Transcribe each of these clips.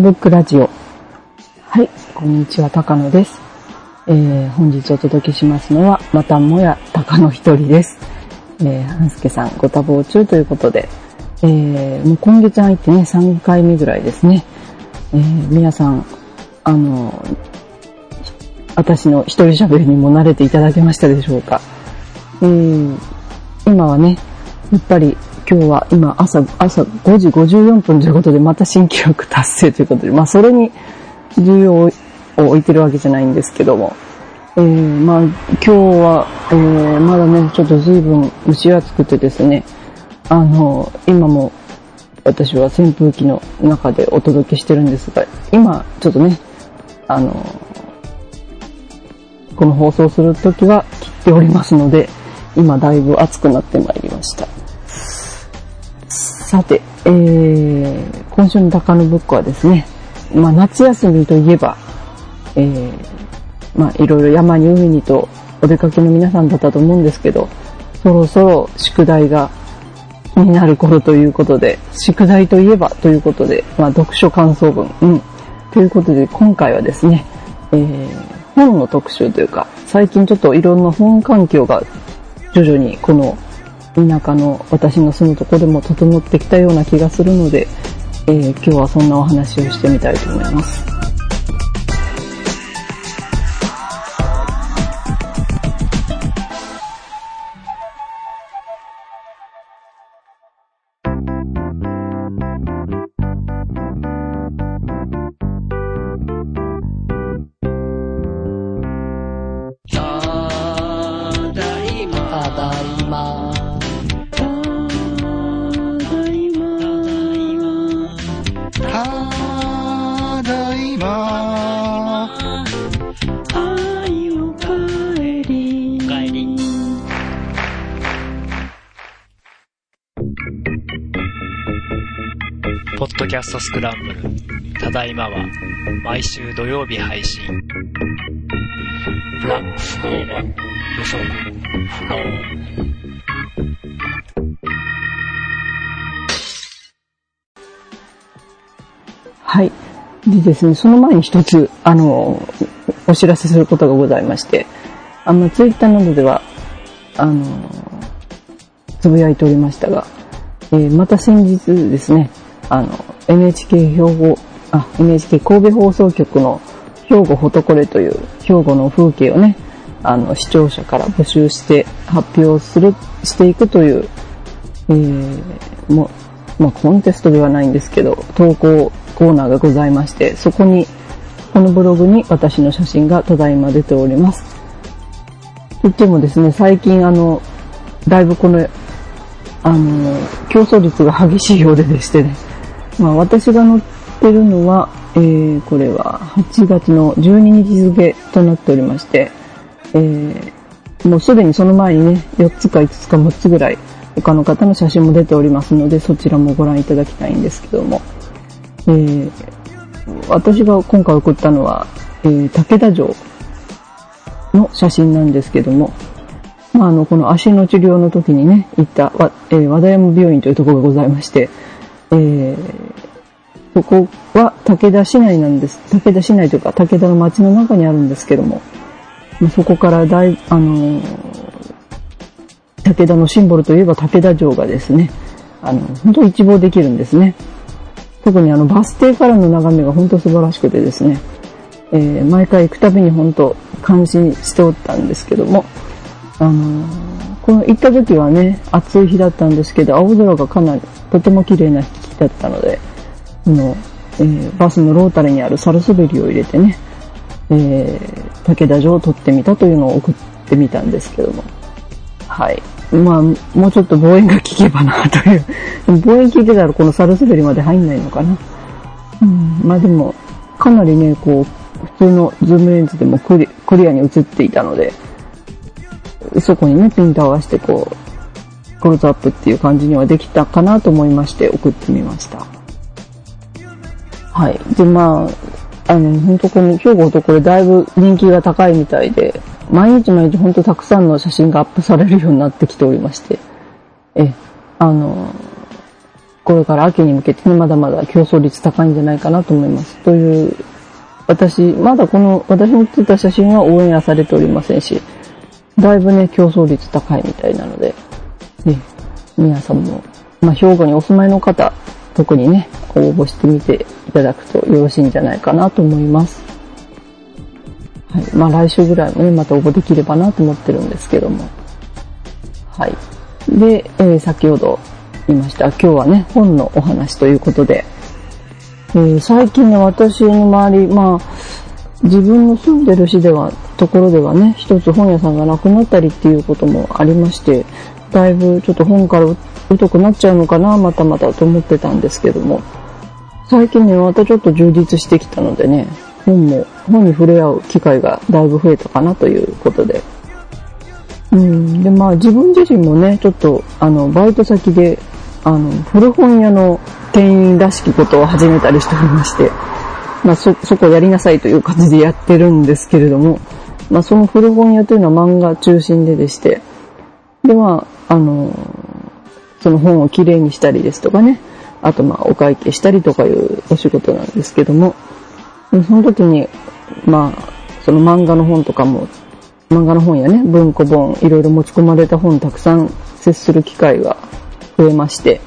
ブックラジオ。はい、こんにちは、高野です。えー、本日お届けしますのは、またもや高野一人です。えー、半助さんご多忙中ということで、えー、もう今月入ってね、3回目ぐらいですね。えー、皆さん、あの、私の一人喋りにも慣れていただけましたでしょうか。えー、今はね、やっぱり今日は今朝、朝5時54分ということで、また新記録達成ということで、まあそれに重要を置いてるわけじゃないんですけども、えー、まあ今日は、えー、まだね、ちょっと随分蒸し暑くてですね、あの、今も私は扇風機の中でお届けしてるんですが、今ちょっとね、あの、この放送するときは切っておりますので、今だいぶ暑くなってまいりました。さて、えー、今週の高野ブックはですね、まあ夏休みといえば、えー、まあいろいろ山に海にとお出かけの皆さんだったと思うんですけど、そろそろ宿題が気になる頃ということで、宿題といえばということで、まあ読書感想文、うん。ということで今回はですね、えー、本の特集というか、最近ちょっといろんな本環境が徐々にこの田舎の私の住むとこでも整ってきたような気がするので、えー、今日はそんなお話をしてみたいと思います。ストスクランブル。ただいまは、毎週土曜日配信。ラ、フロー、予測、はい。でですね、その前に一つ、あの、お知らせすることがございまして、あの、ツイッターなどでは、あの、つぶやいておりましたが、えー、また先日ですね、あの、NHK 兵庫、あ、NHK 神戸放送局の兵庫フォトコレという兵庫の風景をね、あの、視聴者から募集して発表する、していくという、えー、もまあ、コンテストではないんですけど、投稿コーナーがございまして、そこに、このブログに私の写真がただいま出ております。といってもですね、最近あの、だいぶこの、あの、競争率が激しいようででしてね、まあ、私が載ってるのは、えー、これは8月の12日付となっておりまして、えー、もうすでにその前にね、4つか5つか6つぐらい他の方の写真も出ておりますので、そちらもご覧いただきたいんですけども、えー、私が今回送ったのは、えー、武田城の写真なんですけども、まあ、あの、この足の治療の時にね、行った、えー、和田山病院というところがございまして、えー、そこは武田市内なんです。武田市内というか武田の町の中にあるんですけども、ま、そこから大、あのー、武田のシンボルといえば武田城がですね、あの、本当一望できるんですね。特にあのバス停からの眺めが本当素晴らしくてですね、えー、毎回行くたびに本当感心しておったんですけども、あのー、この行った時はね、暑い日だったんですけど、青空がかなりとても綺麗な日だったので、の、えー、バスのロータリーにあるサルスベリを入れてね、えー、武田城を撮ってみたというのを送ってみたんですけども。はい。まあ、もうちょっと望遠が効けばなという。望遠効いてたらこのサルスベリまで入んないのかな。うん、まあでも、かなりね、こう、普通のズームレンズでもクリクリアに映っていたので、そこにね、ピント合わせてこう、クローズアップっていう感じにはできたかなと思いまして送ってみました。はい。で、まあ、あの、本当この兵庫とこれだいぶ人気が高いみたいで、毎日毎日本当たくさんの写真がアップされるようになってきておりまして、え、あの、これから秋に向けてね、まだまだ競争率高いんじゃないかなと思います。という、私、まだこの、私の撮った写真は応援はされておりませんし、だいぶね、競争率高いみたいなので、ね、皆さんも、まあ、兵庫にお住まいの方、特にね、応募してみていただくとよろしいんじゃないかなと思います。はい。まあ来週ぐらいもね、また応募できればなと思ってるんですけども。はい。で、えー、先ほど言いました。今日はね、本のお話ということで、えー、最近の私の周り、まあ、自分の住んでる市では、ところではね、一つ本屋さんがなくなったりっていうこともありまして、だいぶちょっと本から疎くなっちゃうのかな、またまたと思ってたんですけども、最近ね、またちょっと充実してきたのでね、本も、本に触れ合う機会がだいぶ増えたかなということで。うん、で、まあ自分自身もね、ちょっと、あの、バイト先で、あの、古本屋の店員らしきことを始めたりしておりまして、まあそ、そこやりなさいという感じでやってるんですけれども、まあその古本屋というのは漫画中心ででして、で、まあ、あの、その本をきれいにしたりですとかね、あとまあお会計したりとかいうお仕事なんですけども、その時に、まあ、その漫画の本とかも、漫画の本やね、文庫本、いろいろ持ち込まれた本たくさん接する機会が増えまして、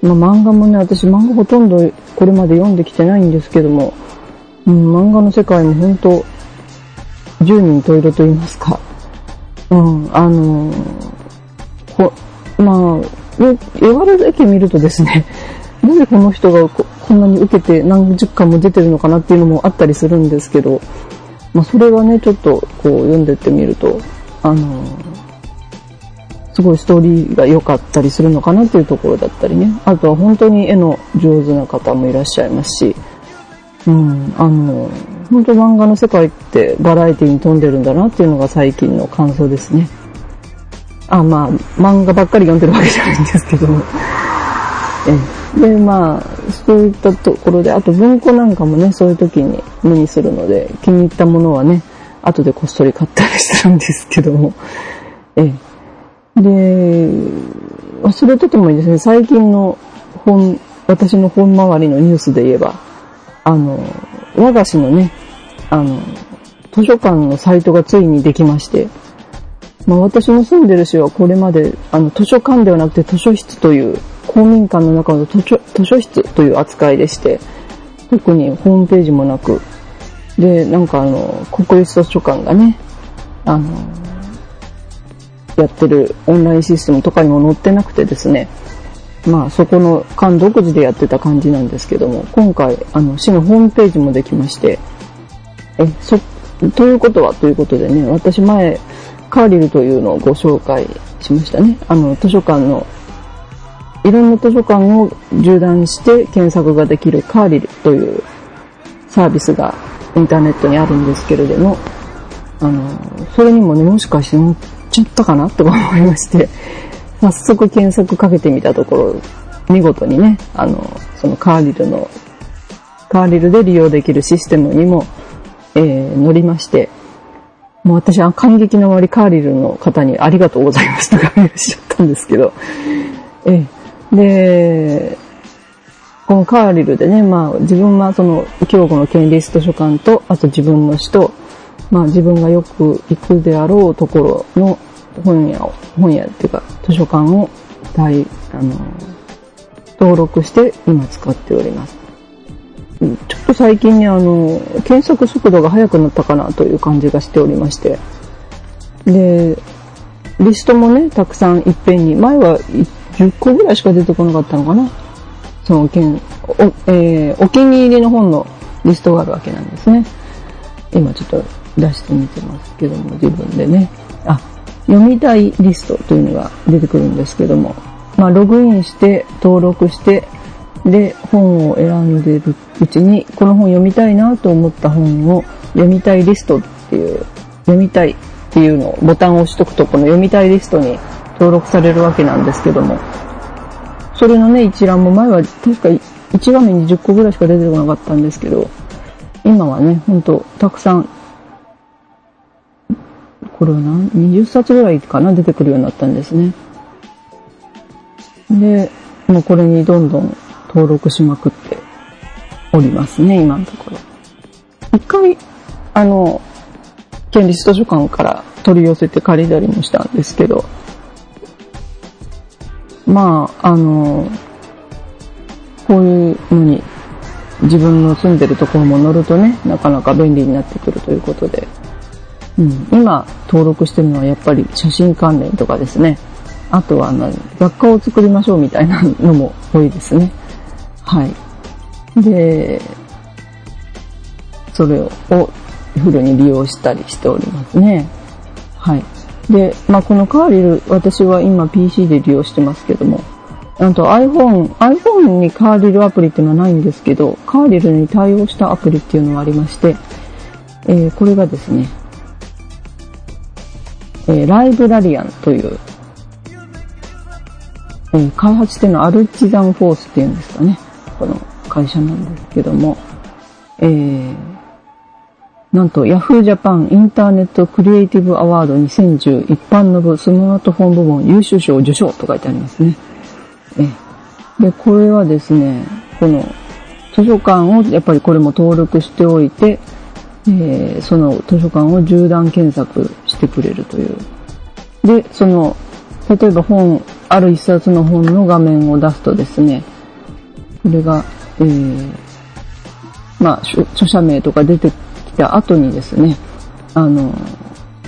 まあ漫画もね、私漫画ほとんどこれまで読んできてないんですけども、うん、漫画の世界も本当、十人十色と言いますか、うん、あのこ、まあ、言われるだけ見るとですね、なぜこの人がこんなに受けて何十巻も出てるのかなっていうのもあったりするんですけど、まあそれはね、ちょっとこう読んでってみると、あのすごいストーリーが良かったりするのかなっていうところだったりね。あとは本当に絵の上手な方もいらっしゃいますし、うん、あの、本当漫画の世界ってバラエティに富んでるんだなっていうのが最近の感想ですね。あ、まあ、漫画ばっかり読んでるわけじゃないんですけど。えで、まあ、そういったところで、あと文庫なんかもね、そういう時に目にするので、気に入ったものはね、後でこっそり買ったりするんですけども。えで、忘れててもいいですね、最近の本、私の本周りのニュースで言えば、あの、和菓子のね、あの、図書館のサイトがついにできまして、まあ私の住んでる市はこれまで、あの、図書館ではなくて図書室という公民館の中の図書図書室という扱いでして、特にホームページもなく、で、なんかあの、国立図書館がね、あの、やってるオンラインシステムとかにも載ってなくてですね、まあそこの館独自でやってた感じなんですけども、今回、あの、市のホームページもできまして、え、そ、ということはということでね、私前、カーリルというのをご紹介しましたね。あの、図書館のいろんな図書館を縦断して検索ができるカーリルというサービスがインターネットにあるんですけれども、あの、それにもね、もしかして乗っちゃったかなと思いまして、早速検索かけてみたところ、見事にね、あの、そのカーリルの、カーリルで利用できるシステムにも、えー、乗りまして、もう私は感激のあまりカーリルの方にありがとうございますとか言っちゃったんですけど、えーで、このカーリルでね、まあ自分はその京子の県立図書館と、あと自分の市と、まあ自分がよく行くであろうところの本屋を、本屋っていうか図書館を大、あの、登録して今使っております。ちょっと最近ね、あの、検索速度が速くなったかなという感じがしておりまして。で、リストもね、たくさんいっぺんに、前は10個ぐらいしか出てこなかったのかな。その、お、えー、お気に入りの本のリストがあるわけなんですね。今ちょっと出してみてますけども、自分でね。あ、読みたいリストというのが出てくるんですけども、まあ、ログインして登録して、で、本を選んでるうちに、この本読みたいなと思った本を読みたいリストっていう、読みたいっていうのをボタンを押しとくと、この読みたいリストに登録されるわけなんですけども、それのね、一覧も前は確か1画面に10個ぐらいしか出てこなかったんですけど、今はね、ほんとたくさん、これは何 ?20 冊ぐらいかな出てくるようになったんですね。で、もうこれにどんどん登録しまくっておりますね、今のところ。一回、あの、県立図書館から取り寄せて借りたりもしたんですけど、まあ、あの、こういうのに自分の住んでるところも乗るとね、なかなか便利になってくるということで、うん、今登録してるのはやっぱり写真関連とかですね。あとは何雑貨を作りましょうみたいなのも多いですね。はい。で、それをフルに利用したりしておりますね。はい。で、まあ、このカーリル、私は今 PC で利用してますけども、なんと iPhone、iPhone にカーリルアプリっていうのはないんですけど、カーリルに対応したアプリっていうのがありまして、えー、これがですね、えー、ライブラリアンという、えー、開発してのアルチザンフォースっていうんですかね、の会社なんですけども、えー、なんと Yahoo Japan インターネットクリエイティブアワード2010一般の部スマートフォン部門優秀賞受賞と書いてありますね。えで、これはですね、この図書館をやっぱりこれも登録しておいて、えー、その図書館を縦断検索してくれるという。で、その、例えば本、ある一冊の本の画面を出すとですね、これが、えー、まあ、著者名とか出てきた後にですね、あの、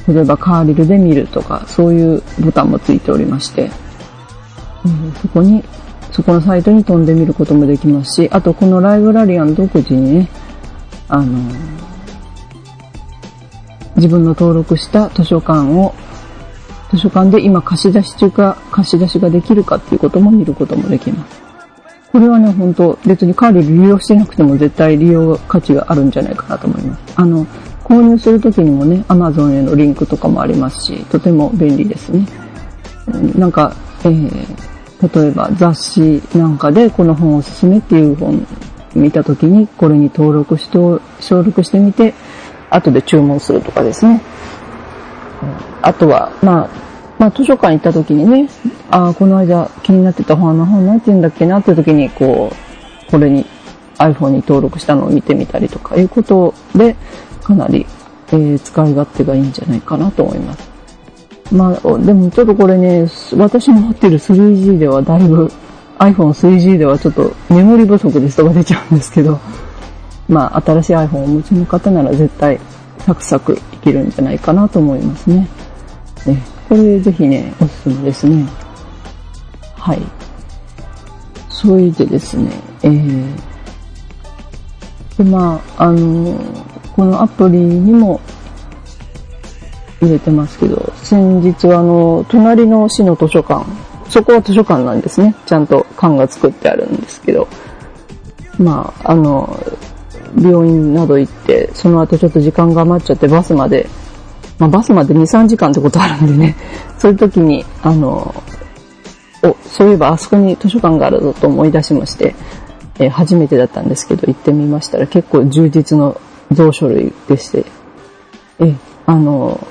例えばカーリルで見るとか、そういうボタンもついておりまして、うん、そこに、そこのサイトに飛んでみることもできますし、あとこのライブラリアン独自にね、あの、自分の登録した図書館を、図書館で今貸し出し中か、貸し出しができるかっていうことも見ることもできます。これはね、本当別にカーリル利用してなくても絶対利用価値があるんじゃないかなと思います。あの、購入するときにもね、Amazon へのリンクとかもありますし、とても便利ですね。なんか、えー、例えば雑誌なんかでこの本おすすめっていう本見たときに、これに登録して、登録してみて、後で注文するとかですね。あとは、まあ、まあ図書館行った時にね、ああ、この間気になってた本の本なんて言うんだっけなって時に、こう、これに iPhone に登録したのを見てみたりとかいうことで、かなり、えー、使い勝手がいいんじゃないかなと思います。まあ、でもちょっとこれね、私の持ってる 3G ではだいぶ、iPhone3G ではちょっとメモリ不足ですとか出ちゃうんですけど、まあ、新しい iPhone をお持ちの方なら絶対サクサクいけるんじゃないかなと思いますね。ねこれぜひね、おすすめですね。はい。それでですね、えー、で、まあ、あの、このアプリにも入れてますけど、先日はあの、隣の市の図書館、そこは図書館なんですね。ちゃんと館が作ってあるんですけど、まあ、あの、病院など行って、その後ちょっと時間が余っちゃってバスまで、まあバスまで2、3時間ってことあるんでね、そういう時に、あの、お、そういえばあそこに図書館があるぞと思い出しまして、えー、初めてだったんですけど行ってみましたら結構充実の蔵書類でして、え、あの、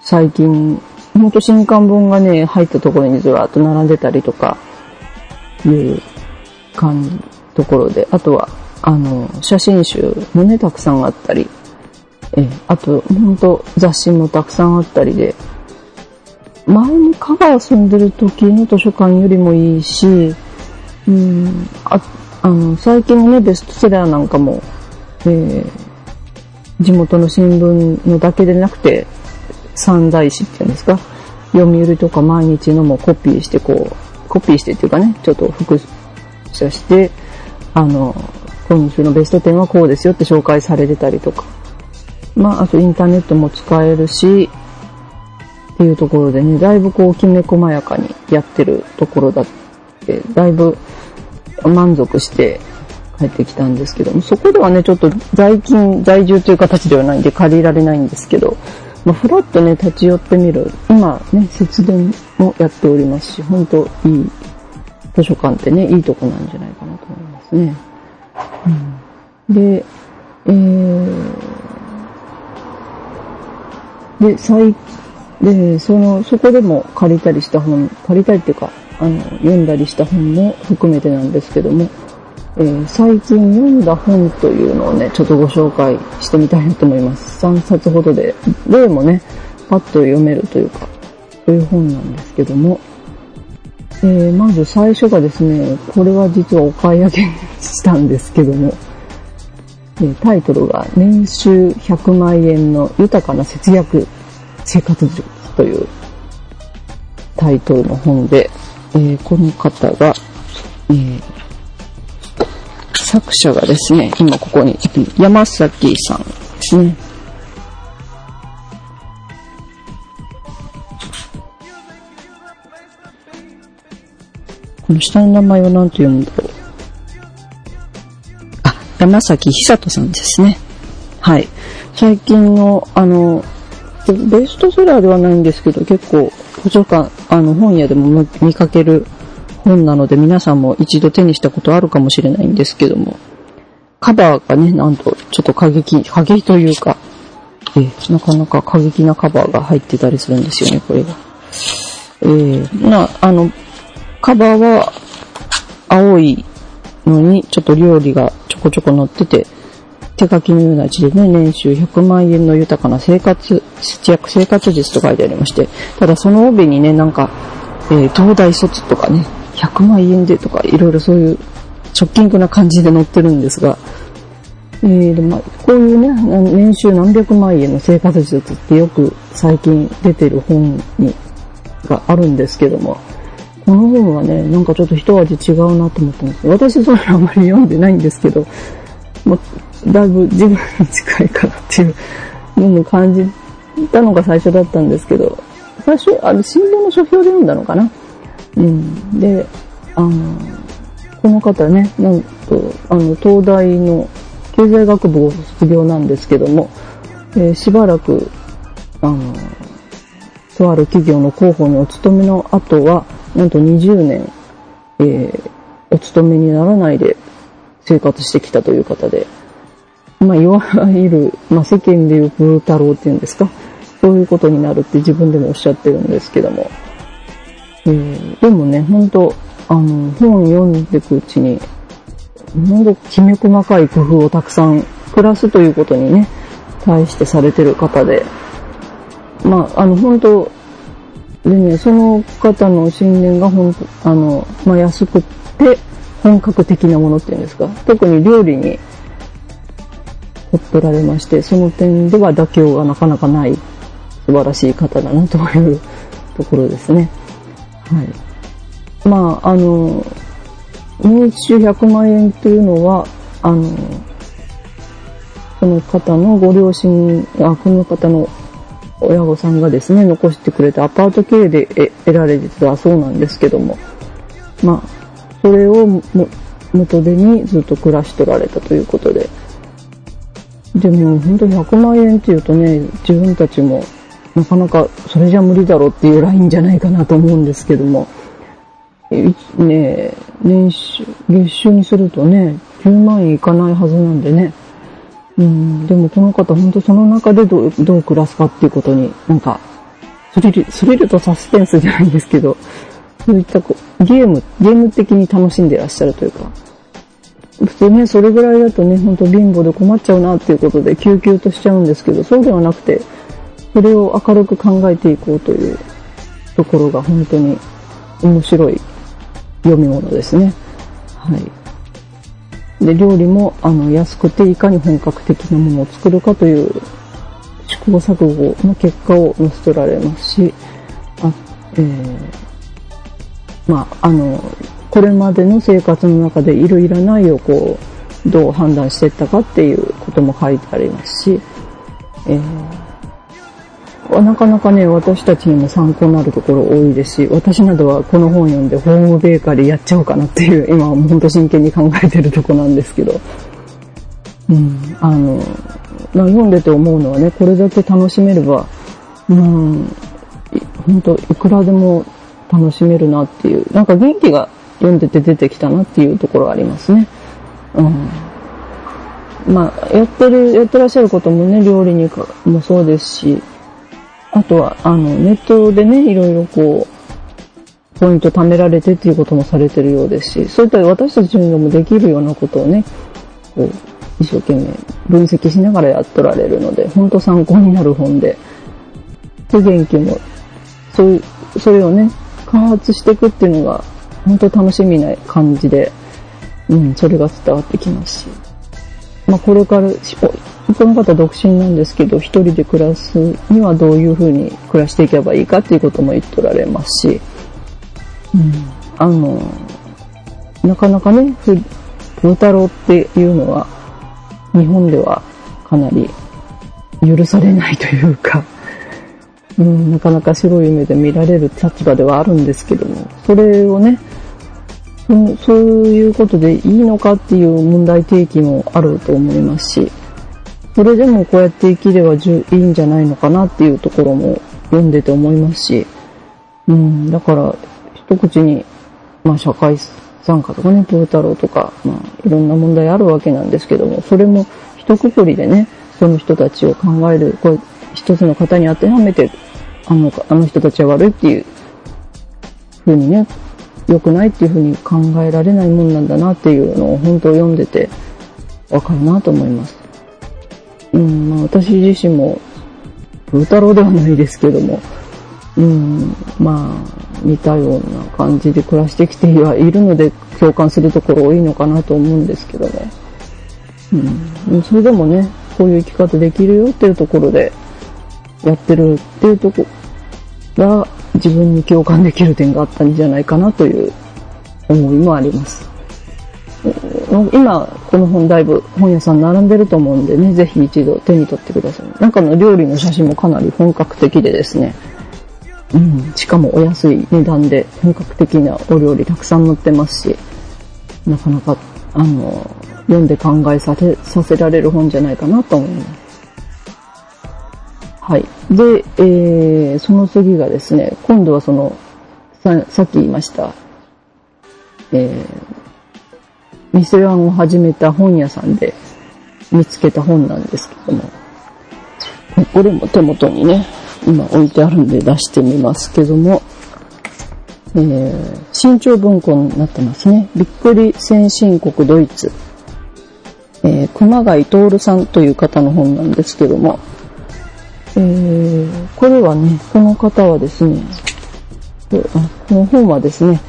最近、ほんと新刊本がね、入ったところにずらっと並んでたりとか、いう感じ、ところで、あとは、あの、写真集もね、たくさんあったり、え、あと、ほんと雑誌もたくさんあったりで、前に香川住んでる時の図書館よりもいいし、うん、あ、あの、最近のね、ベストセラーなんかも、えー、地元の新聞のだけでなくて、三大誌っていうんですか、読売とか毎日のもコピーしてこう、コピーしてっていうかね、ちょっと複写して、あの、今週のベスト10はこうですよって紹介されてたりとか。まあ、あとインターネットも使えるし、っていうところでね、だいぶこうきめ細やかにやってるところだって、だいぶ満足して帰ってきたんですけども、そこではね、ちょっと在勤、在住という形ではないんで借りられないんですけど、まあ、ふらっとね、立ち寄ってみる。今ね、節電もやっておりますし、本当いい図書館ってね、いいとこなんじゃないかなと思いますね。うん、で、えー、で、最、で、その、そこでも借りたりした本、借りたりっていうか、あの、読んだりした本も含めてなんですけども、えー、最近読んだ本というのをね、ちょっとご紹介してみたいなと思います。3冊ほどで、例もね、パッと読めるというか、そういう本なんですけども、えー、まず最初がですね、これは実はお買い上げしたんですけども、タイトルが年収100万円の豊かな節約生活術というタイトルの本で、えー、この方が、えー、作者がですね、今ここに山崎さんですね。この下の名前は何と読むんだろう。山崎久人さんですね。はい。最近の、あの、ベストセラーではないんですけど、結構、図書館、あの、本屋でも見かける本なので、皆さんも一度手にしたことあるかもしれないんですけども、カバーがね、なんと、ちょっと過激、過激というか、えなかなか過激なカバーが入ってたりするんですよね、これが。えー、まあ、の、カバーは青いのにちょっと料理がこちょこ載ってて、手書きのような字でね、年収100万円の豊かな生活、節約生活術と書いてありまして、ただその帯にね、なんか、えー、東大卒とかね、100万円でとか、いろいろそういうショッキングな感じで載ってるんですが、えー、でまあ、こういうね、年収何百万円の生活術ってよく最近出てる本に、があるんですけども、この本はね、なんかちょっと一味違うなと思ってます。私そういうのあんまり読んでないんですけど、もうだいぶ自分に近いからっていうのも感じたのが最初だったんですけど、最初、あの、新聞の書評で読んだのかなうん。で、あの、この方ね、なんと、あの、東大の経済学部を卒業なんですけども、えー、しばらく、あの、とある企業の広報にお勤めの後は、なんと20年、えー、お勤めにならないで生活してきたという方で、まあ、いわゆる、まあ、世間でいうブー太郎っていうんですか、そういうことになるって自分でもおっしゃってるんですけども、えー、でもね、本当あの、本読んでいくうちに、本当きめ細かい工夫をたくさん、プラスということにね、対してされてる方で、まあ、あの、本当でね、その方の信念が本当、あの、まあ、安くて本格的なものっていうんですか、特に料理に凝ってられまして、その点では妥協がなかなかない素晴らしい方だなというところですね。はい。まあ、あの、年収100万円というのは、あの、その方のご両親、あ、この方の親御さんがですね、残してくれたアパート経営で得られてたそうなんですけども、まあ、それをも元手にずっと暮らしとられたということで、でも本当100万円っていうとね、自分たちもなかなかそれじゃ無理だろうっていうラインじゃないかなと思うんですけども、ね年収、月収にするとね、10万円いかないはずなんでね、うん、でもこの方本当その中でどうどう暮らすかっていうことに、なんか、スリル、スリルとサスペンスじゃないんですけど、そういったこうゲーム、ゲーム的に楽しんでらっしゃるというか、普通ね、それぐらいだとね、ほんと貧乏で困っちゃうなっていうことで救急としちゃうんですけど、そうではなくて、それを明るく考えていこうというところが本当に面白い読み物ですね。はい。で、料理も、あの、安くていかに本格的なものを作るかという試行錯誤の結果を載せてられますし、あ、えー、まあ、あの、これまでの生活の中でいるいらないをこう、どう判断していったかっていうことも書いてありますし、えー、なかなかね、私たちにも参考になるところ多いですし、私などはこの本読んでホームベーカリーやっちゃおうかなっていう、今は本当真剣に考えてるとこなんですけど、うん、あのま、読んでて思うのはね、これだけ楽しめれば、うん、本当いくらでも楽しめるなっていう、なんか元気が読んでて出てきたなっていうところありますね。うん。まあ、やってる、やってらっしゃることもね、料理にかもそうですし、あとは、あの、ネットでね、いろいろこう、ポイント貯められてっていうこともされてるようですし、そういった私たちにもできるようなことをね、こう一生懸命分析しながらやっとられるので、本当参考になる本で、で、元気も、そういう、それをね、開発していくっていうのが、本当楽しみな感じで、うん、それが伝わってきますし。まあ、これから、この方独身なんですけど、一人で暮らすにはどういうふうに暮らしていけばいいかっていうことも言っておられますし、うん、あの、なかなかね、ふ、風太郎っていうのは、日本ではかなり許されないというか、うん、なかなか白い目で見られる立場ではあるんですけども、それをね、そういうことでいいのかっていう問題提起もあると思いますし、それでもこうやって生きればいいんじゃないのかなっていうところも読んでて思いますし、うん、だから一口に、まあ社会参加とかね、プー太郎とか、まあいろんな問題あるわけなんですけども、それも一括りでね、その人たちを考える、これ一つの方に当てはめて、あの、あの人たちは悪いっていう風にね、良くないっていう風に考えられないもんなんだなっていうのを本当読んでてわかるなと思います。うん、まあ私自身も、プー太郎ではないですけども、うん、まあ、似たような感じで暮らしてきてはいるので共感するところ多いのかなと思うんですけどね。うん、それでもね、こういう生き方できるよっていうところでやってるっていうとこが自分に共感できる点があったんじゃないかなという思いもあります。今、この本だいぶ本屋さん並んでると思うんでね、ぜひ一度手に取ってください。中の料理の写真もかなり本格的でですね、うん、しかもお安い値段で本格的なお料理たくさん載ってますし、なかなか、あの、読んで考えさせさせられる本じゃないかなと思います。はい。で、えー、その次がですね、今度はその、ささっき言いました、えー、ミスランを始めた本屋さんで見つけた本なんですけども、これも手元にね、今置いてあるんで出してみますけども、えー、新潮文庫になってますね。びっくり先進国ドイツ。えー、熊谷徹さんという方の本なんですけども、えー、これはね、この方はですね、この本はですね、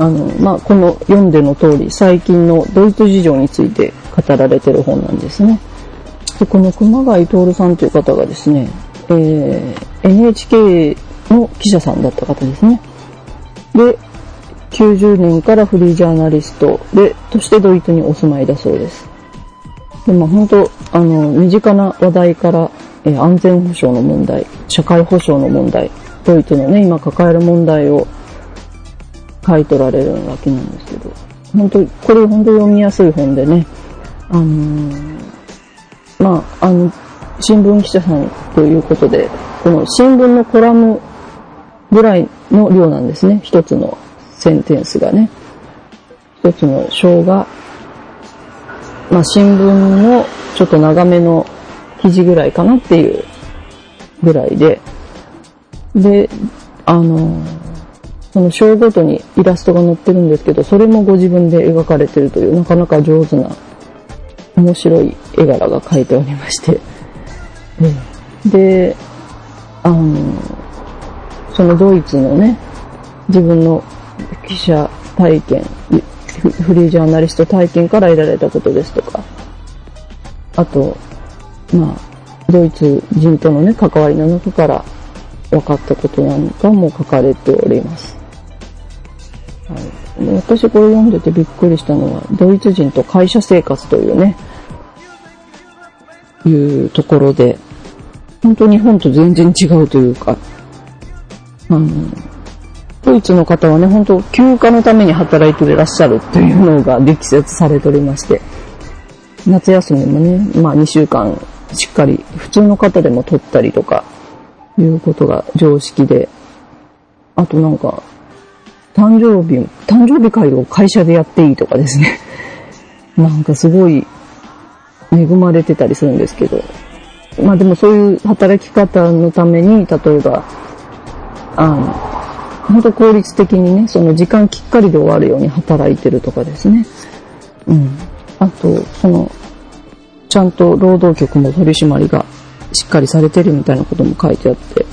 あの、まあ、この読んでの通り、最近のドイツ事情について語られてる本なんですね。で、この熊谷徹さんという方がですね、えー、NHK の記者さんだった方ですね。で、90年からフリージャーナリストで、としてドイツにお住まいだそうです。で、まあ本当、あの、身近な話題から、えー、安全保障の問題、社会保障の問題、ドイツのね、今抱える問題を書いとられるわけなんですけど、本当これ本当読みやすい本でね、あのー、まあ、あの、新聞記者さんということで、この新聞のコラムぐらいの量なんですね。一つのセンテンスがね。一つの章が、まあ新聞のちょっと長めの記事ぐらいかなっていうぐらいで、で、あの、その章ごとにイラストが載ってるんですけど、それもご自分で描かれてるという、なかなか上手な、面白い絵柄が描いておりまして、で、あの、そのドイツのね、自分の記者体験、フリージャーナリスト体験から得られたことですとか、あと、まあ、ドイツ人とのね、関わりの中から分かったことなんかも書かれております。はい、私これ読んでてびっくりしたのは、ドイツ人と会社生活というね、いうところで、本当日本と全然違うというか、あの、ドイツの方はね、本当休暇のために働いていらっしゃるというのが力説されておりまして、夏休みもね、まあ2週間しっかり普通の方でも取ったりとか、いうことが常識で、あとなんか、誕生日、誕生日会を会社でやっていいとかですね。なんかすごい恵まれてたりするんですけど、まあでもそういう働き方のために、例えば、あの、本当効率的にね、その時間きっかりで終わるように働いてるとかですね。うん。あと、その、ちゃんと労働局も取り締まりがしっかりされてるみたいなことも書いてあって、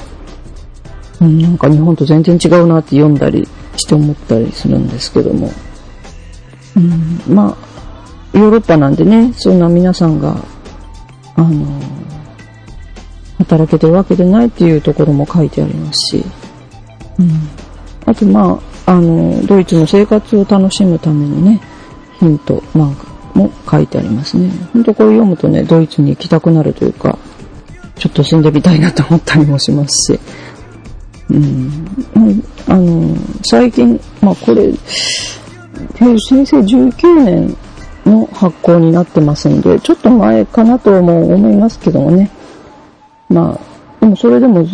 うん、なんか日本と全然違うなって読んだりして思ったりするんですけども。うん、まあ、ヨーロッパなんでね、そんな皆さんが、あの、働けてるわけでないっていうところも書いてありますし、うん。あと、まあ、あの、ドイツの生活を楽しむためのね、ヒントなんかも書いてありますね。ほんとこれ読むとね、ドイツに行きたくなるというか、ちょっと住んでみたいなと思ったりもしますし、うん。あの、最近、まあこれ、平成19年の発行になってますんで、ちょっと前かなとも思いますけどもね。まあ、でもそれでも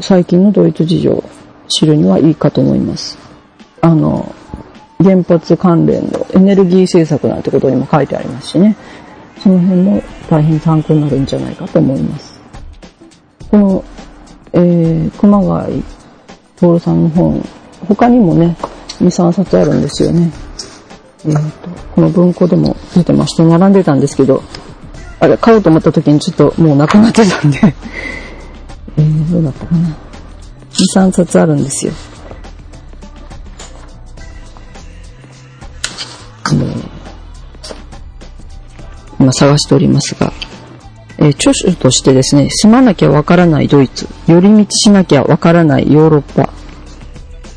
最近のドイツ事情を知るにはいいかと思います。あの、原発関連のエネルギー政策なんてことにも書いてありますしね。その辺も大変参考になるんじゃないかと思います。この、えー、熊谷徹さんの本、他にもね、2、3冊あるんですよね。えーと、この文庫でも出てまして、並んでたんですけど、あれ、買おうと思った時にちょっともうなくなってたんで えー、どうだったかな。2、3冊あるんですよ。あの今探しておりますが、え、著書としてですね、住まなきゃわからないドイツ、寄り道しなきゃわからないヨーロッパ、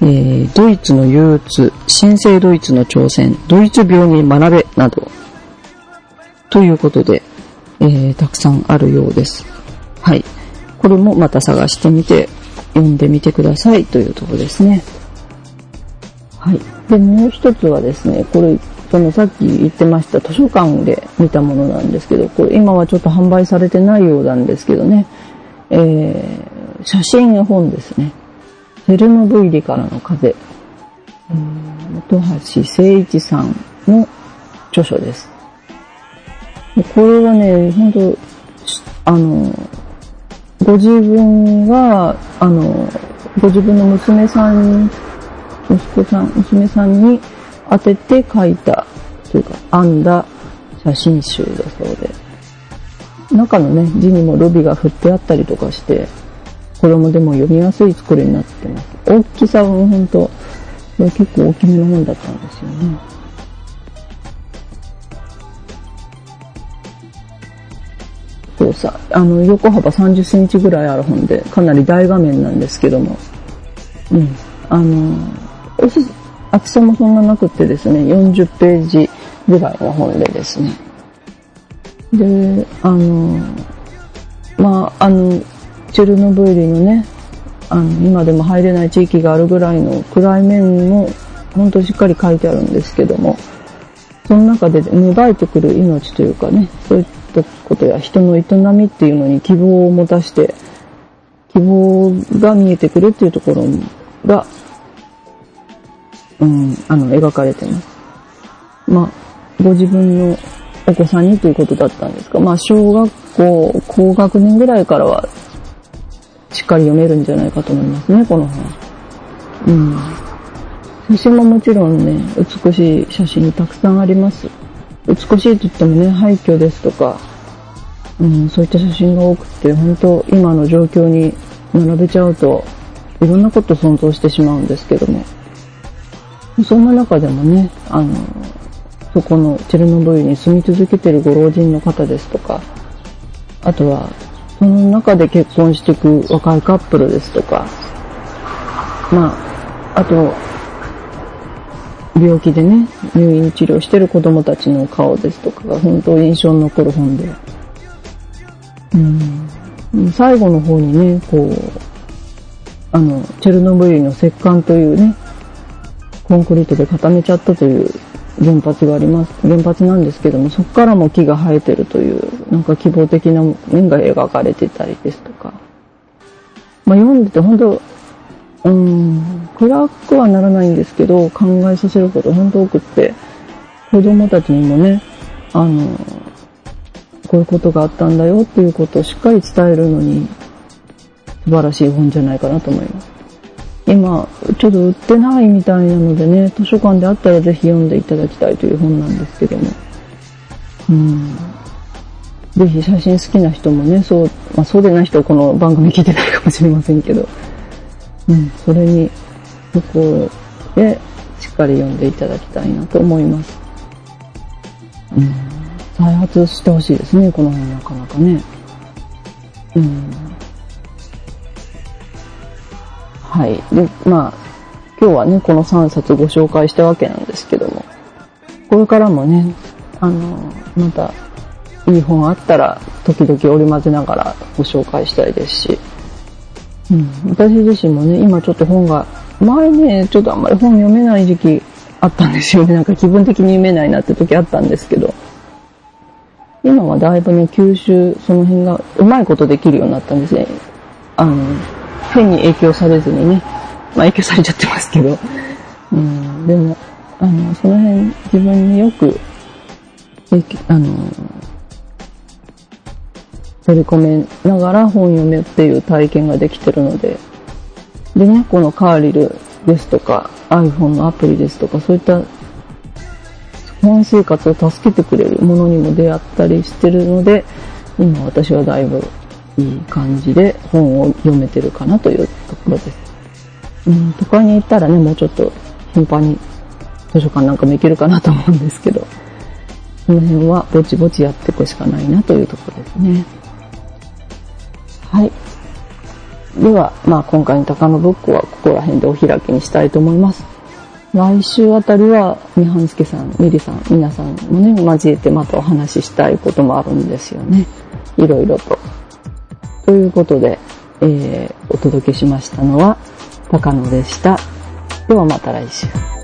えー、ドイツの憂鬱、新生ドイツの挑戦、ドイツ病に学べ、など、ということで、えー、たくさんあるようです。はい。これもまた探してみて、読んでみてくださいというところですね。はい。で、もう一つはですね、これ、そのさっき言ってました図書館で見たものなんですけど、これ今はちょっと販売されてないようなんですけどね、えー、写真絵本ですね。チェルノブイリからの風。本橋誠一さんの著書です。これはね、本当あの、ご自分が、あの、ご自分の娘さん、息子さん、娘さんに当てて書いた、というか、編んだ写真集だそうで。中のね、字にもルビが振ってあったりとかして、子供でも読みやすい作りになってます。大きさはほんと、結構大きめの本だったんですよね。そうさ、あの、横幅30センチぐらいある本で、かなり大画面なんですけども、うん、あの、おす厚さもそんななくてですね、40ページぐらいの本でですね。で、あの、まあ、あの、チェルノブイリのね、あの、今でも入れない地域があるぐらいの暗い面も、ほんとしっかり書いてあるんですけども、その中で芽生えてくる命というかね、そういったことや人の営みっていうのに希望を持たして、希望が見えてくるっていうところがうん、あの、描かれてます。まあ、ご自分のお子さんにということだったんですが、まあ、小学校、高学年ぐらいからは、しっかり読めるんじゃないかと思いますね、この本。うん。写真ももちろんね、美しい写真たくさんあります。美しいと言ってもね、廃墟ですとか、うん、そういった写真が多くて、本当今の状況に並べちゃうと、いろんなこと想像してしまうんですけども、そんな中でもね、あの、そこのチェルノブイリに住み続けてるご老人の方ですとか、あとは、その中で結婚していく若いカップルですとか、まあ、あと、病気でね、入院治療してる子供たちの顔ですとかが本当印象に残る本で、うん、最後の方にね、こう、あの、チェルノブイリの石棺というね、コンクリートで固めちゃったという原発があります。原発なんですけども、そこからも木が生えてるという、なんか希望的な面が描かれてたりですとか。まあ、読んでて本当、うん、暗くはならないんですけど、考えさせること本当多くって、子供たちにもね、あの、こういうことがあったんだよっていうことをしっかり伝えるのに、素晴らしい本じゃないかなと思います。今、ちょっと売ってないみたいなのでね、図書館であったらぜひ読んでいただきたいという本なんですけども。うん。ぜひ写真好きな人もね、そう、まあそうでない人はこの番組聞いてないかもしれませんけど、うん、それに、そこうでしっかり読んでいただきたいなと思います。うん、再発してほしいですね、この辺なかなかね。うん。はい。で、まあ、今日はね、この3冊ご紹介したわけなんですけども、これからもね、あの、また、いい本あったら、時々織り交ぜながらご紹介したいですし、うん、私自身もね、今ちょっと本が、前ね、ちょっとあんまり本読めない時期あったんですよね。なんか気分的に読めないなって時あったんですけど、今はだいぶね、吸収、その辺がうまいことできるようになったんですね。あの、変に影響されずにね、まあ影響されちゃってますけど、うん、でも、あの、その辺自分によく、あの、取り込めながら本読めっていう体験ができてるので、でね、このカーリルですとか、iPhone のアプリですとか、そういった本生活を助けてくれるものにも出会ったりしてるので、今私はだいぶいい感じで本を読めてるかなというところです。うん、都会に行ったらね、もうちょっと頻繁に図書館なんかも行けるかなと思うんですけど、この辺はぼちぼちやっていくしかないなというところですね。はい。では、まあ今回の高野ブックはここら辺でお開きにしたいと思います。来週あたりは、みはんすけさん、みりさん、皆さんもね、交えてまたお話ししたいこともあるんですよね。いろいろと。ということで、えー、お届けしましたのは、高野でした。ではまた来週。